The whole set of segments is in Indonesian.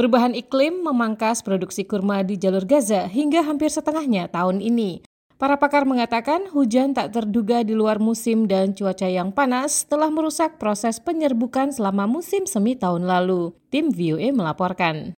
Perubahan iklim memangkas produksi kurma di jalur Gaza hingga hampir setengahnya tahun ini. Para pakar mengatakan hujan tak terduga di luar musim dan cuaca yang panas telah merusak proses penyerbukan selama musim semi tahun lalu. Tim VOA melaporkan.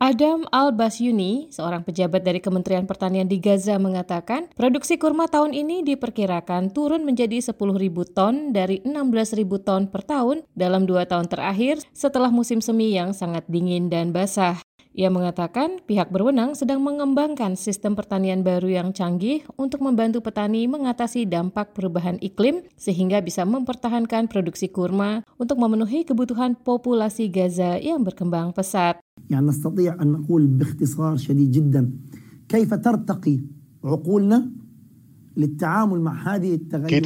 Adam Al-Basyuni, seorang pejabat dari Kementerian Pertanian di Gaza mengatakan, produksi kurma tahun ini diperkirakan turun menjadi 10.000 ton dari 16.000 ton per tahun dalam dua tahun terakhir setelah musim semi yang sangat dingin dan basah. Ia mengatakan pihak berwenang sedang mengembangkan sistem pertanian baru yang canggih untuk membantu petani mengatasi dampak perubahan iklim sehingga bisa mempertahankan produksi kurma untuk memenuhi kebutuhan populasi Gaza yang berkembang pesat. يعني نستطيع أن نقول باختصار شديد جدا كيف ترتقي عقولنا Kita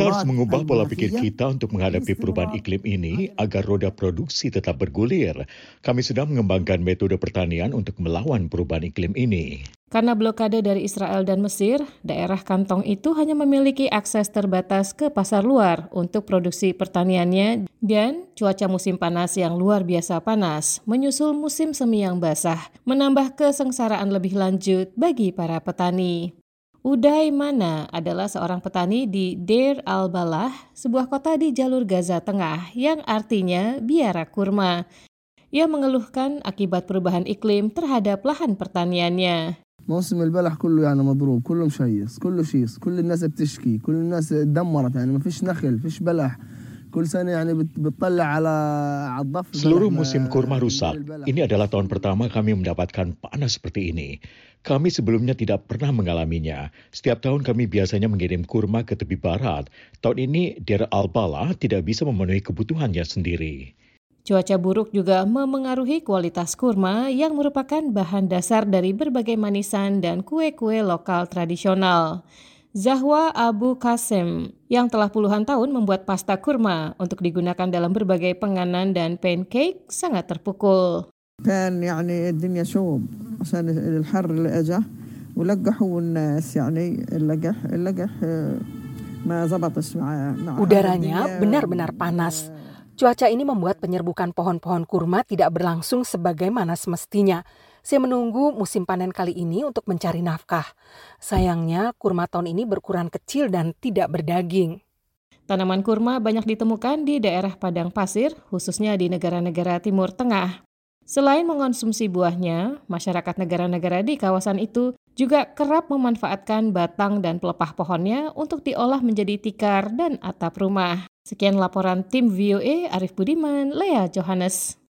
harus mengubah pola pikir kita untuk menghadapi perubahan iklim ini agar roda produksi tetap bergulir. Kami sedang mengembangkan metode pertanian untuk melawan perubahan iklim ini. Karena blokade dari Israel dan Mesir, daerah kantong itu hanya memiliki akses terbatas ke pasar luar untuk produksi pertaniannya dan cuaca musim panas yang luar biasa panas, menyusul musim semi yang basah, menambah kesengsaraan lebih lanjut bagi para petani. Uday Mana adalah seorang petani di Deir al-Balah, sebuah kota di jalur Gaza Tengah yang artinya biara kurma. Ia mengeluhkan akibat perubahan iklim terhadap lahan pertaniannya. موسم البلح كله يعني مضروب كله مشيص كله شيص كل الناس بتشكي كل الناس دمرت يعني ما فيش نخل فيش بلح Seluruh musim kurma rusak. Ini adalah tahun pertama kami mendapatkan panas seperti ini. Kami sebelumnya tidak pernah mengalaminya. Setiap tahun kami biasanya mengirim kurma ke tepi barat. Tahun ini Dir Al-Bala tidak bisa memenuhi kebutuhannya sendiri. Cuaca buruk juga memengaruhi kualitas kurma yang merupakan bahan dasar dari berbagai manisan dan kue-kue lokal tradisional. Zahwa Abu Kasem yang telah puluhan tahun membuat pasta kurma untuk digunakan dalam berbagai penganan dan pancake sangat terpukul. كان يعني الدنيا شوب عشان الحر اللي اجى ولقحوا الناس يعني اللقح اللقح ما زبطش مع Udaranya benar-benar panas. Cuaca ini membuat penyerbukan pohon-pohon kurma tidak berlangsung sebagaimana semestinya. Saya menunggu musim panen kali ini untuk mencari nafkah. Sayangnya, kurma tahun ini berukuran kecil dan tidak berdaging. Tanaman kurma banyak ditemukan di daerah padang pasir, khususnya di negara-negara Timur Tengah. Selain mengonsumsi buahnya, masyarakat negara-negara di kawasan itu juga kerap memanfaatkan batang dan pelepah pohonnya untuk diolah menjadi tikar dan atap rumah. Sekian laporan tim VOA Arif Budiman, Lea Johannes.